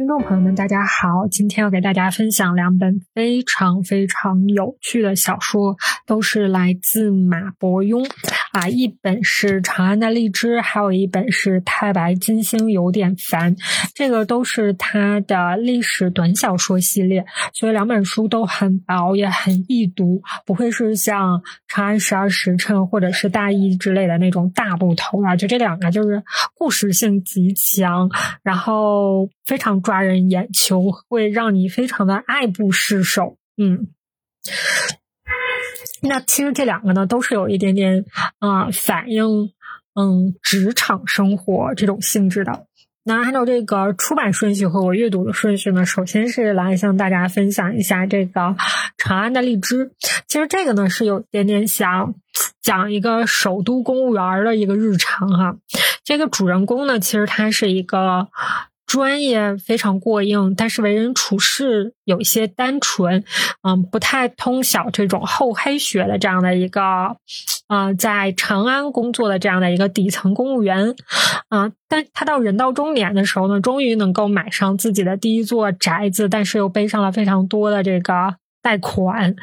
听众朋友们，大家好！今天要给大家分享两本非常非常有趣的小说，都是来自马伯庸啊。一本是《长安的荔枝》，还有一本是《太白金星有点烦》。这个都是他的历史短小说系列，所以两本书都很薄，也很易读，不会是像《长安十二时辰》或者是《大义》之类的那种大部头啊。就这两个，就是故事性极强，然后非常。抓人眼球，会让你非常的爱不释手。嗯，那其实这两个呢，都是有一点点啊，反映嗯职场生活这种性质的。那按照这个出版顺序和我阅读的顺序呢，首先是来向大家分享一下这个《长安的荔枝》。其实这个呢，是有一点点想讲一个首都公务员的一个日常哈。这个主人公呢，其实他是一个。专业非常过硬，但是为人处事有一些单纯，嗯，不太通晓这种厚黑学的这样的一个，啊，在长安工作的这样的一个底层公务员，啊，但他到人到中年的时候呢，终于能够买上自己的第一座宅子，但是又背上了非常多的这个贷款，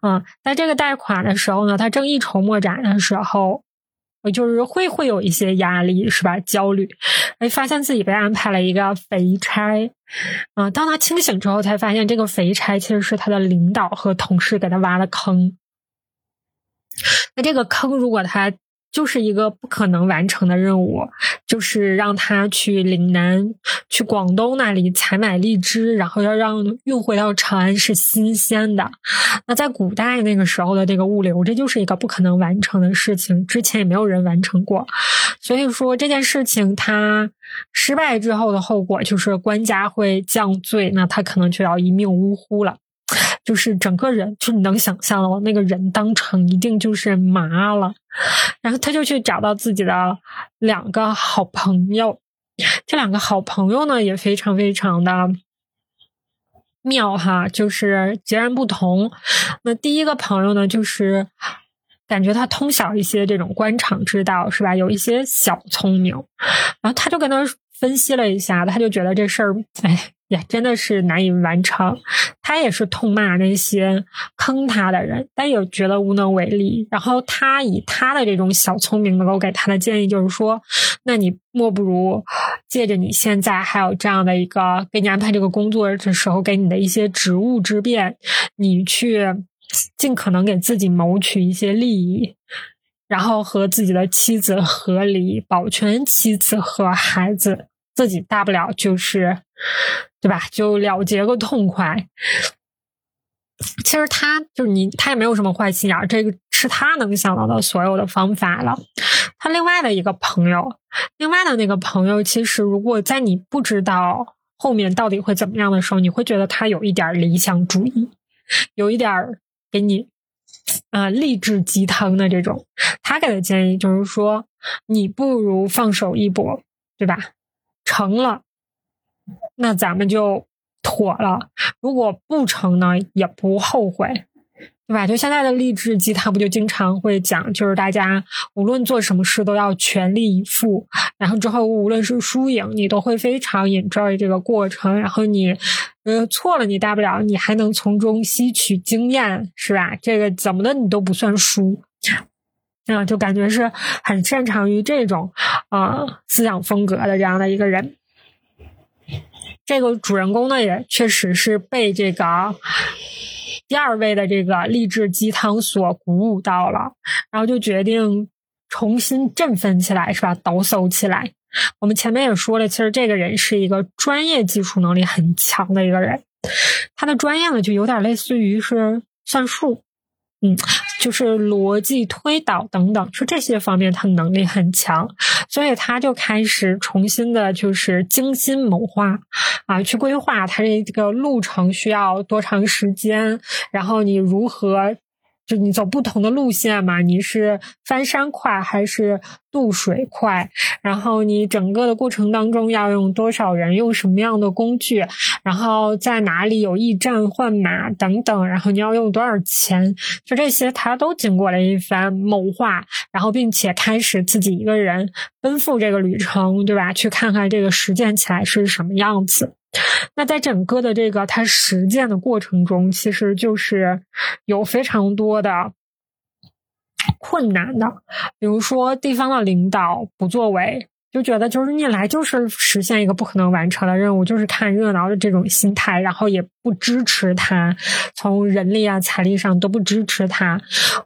嗯，在这个贷款的时候呢，他正一筹莫展的时候。就是会会有一些压力，是吧？焦虑，哎，发现自己被安排了一个肥差，啊，当他清醒之后，才发现这个肥差其实是他的领导和同事给他挖的坑。那这个坑，如果他。就是一个不可能完成的任务，就是让他去岭南、去广东那里采买荔枝，然后要让运回到长安是新鲜的。那在古代那个时候的这个物流，这就是一个不可能完成的事情，之前也没有人完成过。所以说这件事情他失败之后的后果就是官家会降罪，那他可能就要一命呜呼了。就是整个人，就你能想象的，那个人当成一定就是麻了。然后他就去找到自己的两个好朋友，这两个好朋友呢也非常非常的妙哈，就是截然不同。那第一个朋友呢，就是感觉他通晓一些这种官场之道，是吧？有一些小聪明。然后他就跟他分析了一下，他就觉得这事儿，哎。也真的是难以完成，他也是痛骂那些坑他的人，但也觉得无能为力。然后他以他的这种小聪明，能够给他的建议就是说：，那你莫不如借着你现在还有这样的一个给你安排这个工作的时候，给你的一些职务之便，你去尽可能给自己谋取一些利益，然后和自己的妻子和离，保全妻子和孩子，自己大不了就是。对吧？就了结个痛快。其实他就是你，他也没有什么坏心眼，这个是他能想到的所有的方法了。他另外的一个朋友，另外的那个朋友，其实如果在你不知道后面到底会怎么样的时候，你会觉得他有一点理想主义，有一点给你啊励志鸡汤的这种。他给的建议就是说，你不如放手一搏，对吧？成了。那咱们就妥了。如果不成呢，也不后悔，对吧？就现在的励志鸡汤不就经常会讲，就是大家无论做什么事都要全力以赴，然后之后无论是输赢，你都会非常 enjoy 这个过程。然后你呃错了，你大不了你还能从中吸取经验，是吧？这个怎么的你都不算输。啊，就感觉是很擅长于这种啊思想风格的这样的一个人。这个主人公呢，也确实是被这个第二位的这个励志鸡汤所鼓舞到了，然后就决定重新振奋起来，是吧？抖擞起来。我们前面也说了，其实这个人是一个专业技术能力很强的一个人，他的专业呢，就有点类似于是算术。嗯，就是逻辑推导等等，说这些方面他能力很强，所以他就开始重新的，就是精心谋划啊，去规划他这个路程需要多长时间，然后你如何。就你走不同的路线嘛，你是翻山快还是渡水快？然后你整个的过程当中要用多少人，用什么样的工具？然后在哪里有驿站换马等等？然后你要用多少钱？就这些，他都经过了一番谋划，然后并且开始自己一个人奔赴这个旅程，对吧？去看看这个实践起来是什么样子。那在整个的这个他实践的过程中，其实就是有非常多的困难的，比如说地方的领导不作为。就觉得就是你来就是实现一个不可能完成的任务，就是看热闹的这种心态，然后也不支持他，从人力啊、财力上都不支持他，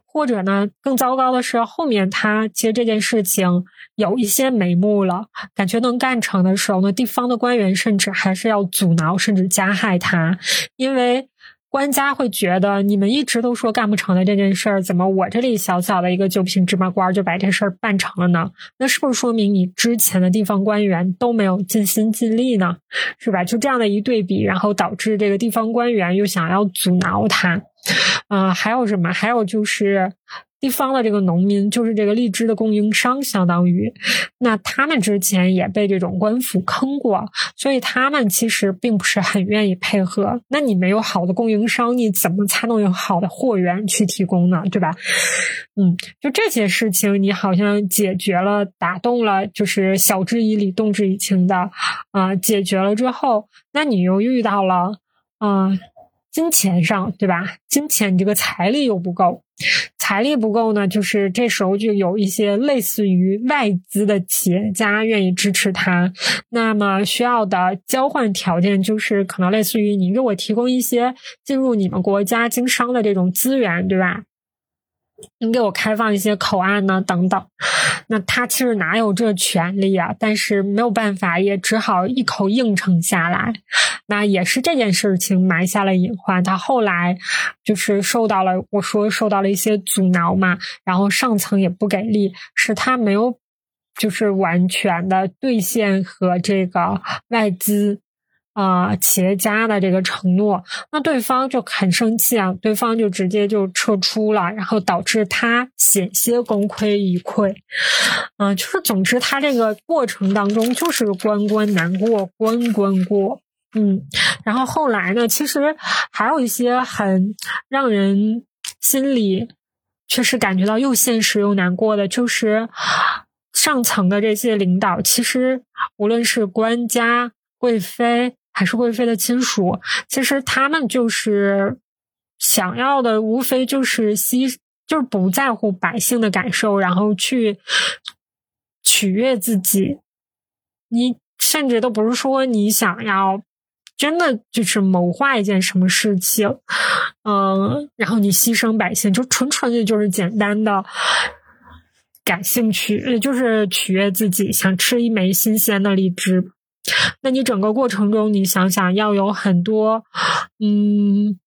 或者呢，更糟糕的是后面他其实这件事情有一些眉目了，感觉能干成的时候呢，地方的官员甚至还是要阻挠甚至加害他，因为。官家会觉得你们一直都说干不成的这件事儿，怎么我这里小小的一个九品芝麻官就把这事儿办成了呢？那是不是说明你之前的地方官员都没有尽心尽力呢？是吧？就这样的一对比，然后导致这个地方官员又想要阻挠他。啊，还有什么？还有就是。地方的这个农民就是这个荔枝的供应商，相当于，那他们之前也被这种官府坑过，所以他们其实并不是很愿意配合。那你没有好的供应商，你怎么才能有好的货源去提供呢？对吧？嗯，就这些事情，你好像解决了，打动了，就是晓之以理，动之以情的啊，解决了之后，那你又遇到了啊，金钱上，对吧？金钱你这个财力又不够。财力不够呢，就是这时候就有一些类似于外资的企业家愿意支持他。那么需要的交换条件就是可能类似于你给我提供一些进入你们国家经商的这种资源，对吧？你给我开放一些口岸呢，等等。那他其实哪有这权利啊？但是没有办法，也只好一口应承下来。那也是这件事情埋下了隐患。他后来就是受到了我说受到了一些阻挠嘛，然后上层也不给力，是他没有就是完全的兑现和这个外资。啊，企业家的这个承诺，那对方就很生气啊，对方就直接就撤出了，然后导致他险些功亏一篑。嗯，就是总之，他这个过程当中就是关关难过关关过。嗯，然后后来呢，其实还有一些很让人心里确实感觉到又现实又难过的，就是上层的这些领导，其实无论是官家贵妃。还是贵妃的亲属，其实他们就是想要的，无非就是牺，就是不在乎百姓的感受，然后去取悦自己。你甚至都不是说你想要真的就是谋划一件什么事情，嗯，然后你牺牲百姓，就纯纯的就是简单的感兴趣，就是取悦自己，想吃一枚新鲜的荔枝。那你整个过程中，你想想要有很多，嗯，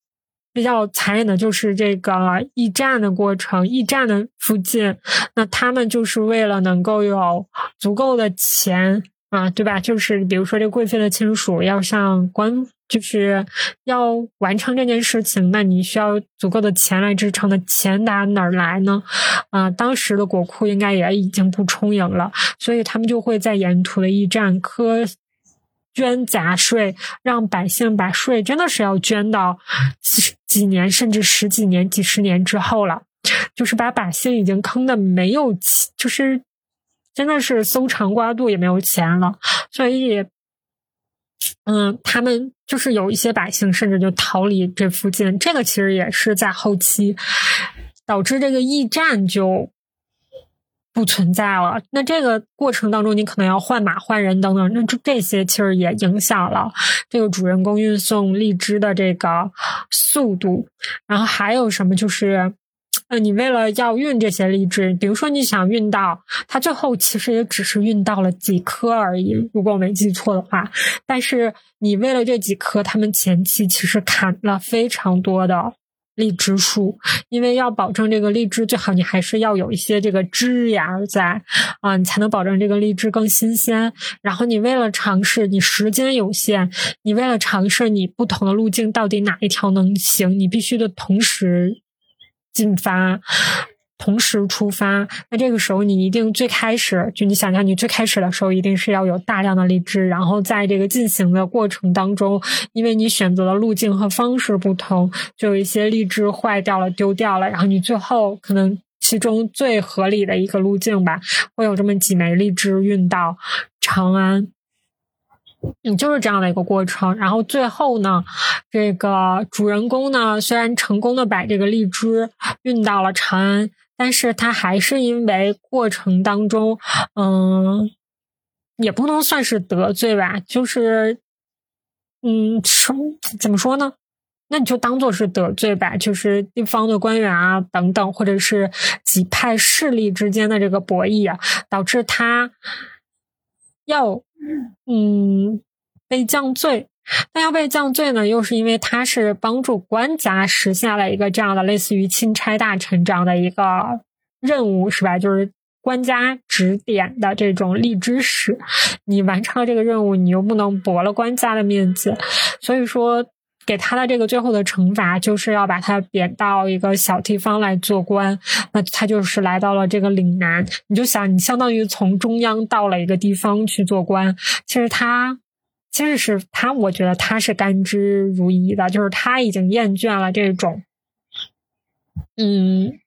比较残忍的，就是这个驿站的过程，驿站的附近，那他们就是为了能够有足够的钱啊，对吧？就是比如说这贵妃的亲属要向官，就是要完成这件事情，那你需要足够的钱来支撑的，钱打哪儿来呢？啊，当时的国库应该也已经不充盈了，所以他们就会在沿途的驿站科。捐杂税，让百姓把税真的是要捐到几几年，甚至十几年、几十年之后了，就是把百姓已经坑的没有，就是真的是搜肠刮肚也没有钱了。所以，嗯，他们就是有一些百姓甚至就逃离这附近，这个其实也是在后期导致这个驿站就。不存在了。那这个过程当中，你可能要换马、换人等等，那这这些其实也影响了这个主人公运送荔枝的这个速度。然后还有什么？就是，呃，你为了要运这些荔枝，比如说你想运到，它最后其实也只是运到了几颗而已，如果我没记错的话。但是你为了这几颗，他们前期其实砍了非常多的。荔枝树，因为要保证这个荔枝最好，你还是要有一些这个枝芽在啊，你才能保证这个荔枝更新鲜。然后你为了尝试，你时间有限，你为了尝试你不同的路径到底哪一条能行，你必须得同时进发。同时出发，那这个时候你一定最开始就你想象，你最开始的时候一定是要有大量的荔枝，然后在这个进行的过程当中，因为你选择的路径和方式不同，就有一些荔枝坏掉了、丢掉了，然后你最后可能其中最合理的一个路径吧，会有这么几枚荔枝运到长安。嗯，就是这样的一个过程。然后最后呢，这个主人公呢，虽然成功的把这个荔枝运到了长安，但是他还是因为过程当中，嗯，也不能算是得罪吧，就是，嗯，什怎么说呢？那你就当做是得罪吧，就是地方的官员啊等等，或者是几派势力之间的这个博弈啊，导致他要。嗯，被降罪，那要被降罪呢？又是因为他是帮助官家实现了一个这样的类似于钦差大臣这样的一个任务，是吧？就是官家指点的这种立之使，你完成了这个任务，你又不能驳了官家的面子，所以说。给他的这个最后的惩罚，就是要把他贬到一个小地方来做官。那他就是来到了这个岭南。你就想，你相当于从中央到了一个地方去做官。其实他，其实是他，我觉得他是甘之如饴的，就是他已经厌倦了这种，嗯。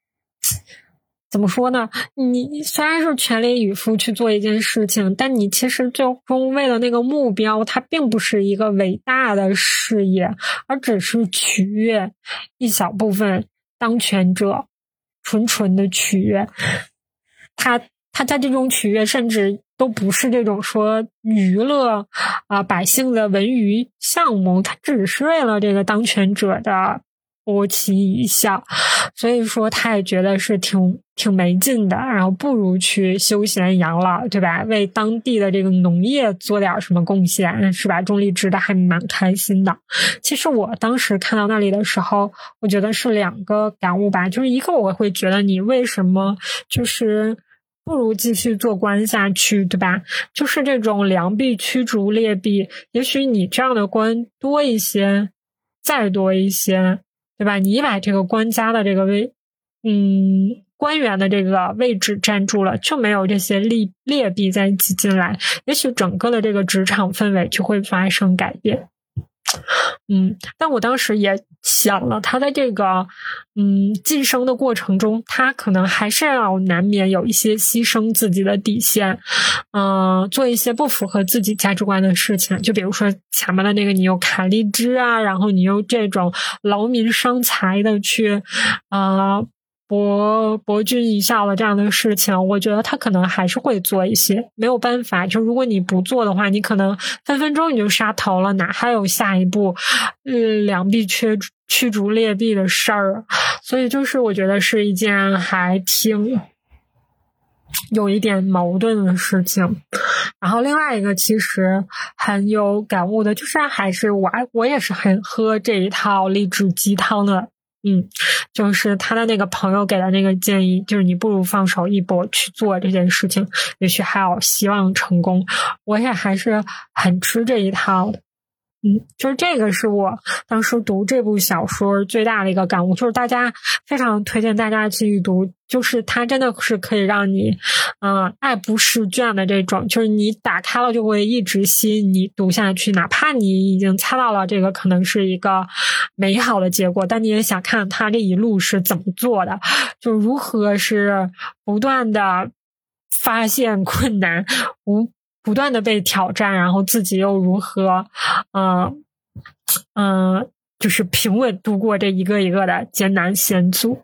怎么说呢？你虽然是全力以赴去做一件事情，但你其实最终为了那个目标，它并不是一个伟大的事业，而只是取悦一小部分当权者，纯纯的取悦。他他在这种取悦，甚至都不是这种说娱乐啊百姓的文娱项目，他只是为了这个当权者的。波其一笑，所以说他也觉得是挺挺没劲的，然后不如去休闲养老，对吧？为当地的这个农业做点什么贡献，是吧？钟离知道还蛮开心的。其实我当时看到那里的时候，我觉得是两个感悟吧，就是一个我会觉得你为什么就是不如继续做官下去，对吧？就是这种良币驱逐劣币，也许你这样的官多一些，再多一些。对吧？你把这个官家的这个位，嗯，官员的这个位置占住了，就没有这些劣劣币再挤进来，也许整个的这个职场氛围就会发生改变。嗯，但我当时也想了，他在这个嗯晋升的过程中，他可能还是要难免有一些牺牲自己的底线，嗯，做一些不符合自己价值观的事情。就比如说前面的那个，你用卡荔枝啊，然后你用这种劳民伤财的去，啊。博博君一笑的这样的事情，我觉得他可能还是会做一些。没有办法，就如果你不做的话，你可能分分钟你就杀头了，哪还有下一步？嗯，两臂驱驱逐劣币的事儿。所以，就是我觉得是一件还挺有一点矛盾的事情。然后，另外一个其实很有感悟的，就是还是我我也是很喝这一套励志鸡汤的。嗯，就是他的那个朋友给的那个建议，就是你不如放手一搏去做这件事情，也许还有希望成功。我也还是很吃这一套的。嗯，就是这个是我当时读这部小说最大的一个感悟，就是大家非常推荐大家去读，就是它真的是可以让你，嗯，爱不释卷的这种，就是你打开了就会一直吸引你读下去，哪怕你已经猜到了这个可能是一个美好的结果，但你也想看他这一路是怎么做的，就如何是不断的发现困难，无。不断的被挑战，然后自己又如何，嗯嗯，就是平稳度过这一个一个的艰难险阻，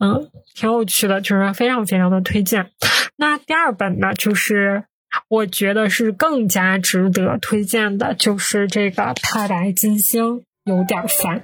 嗯，挺有趣的，就是非常非常的推荐。那第二本呢，就是我觉得是更加值得推荐的，就是这个《太白金星》有点烦。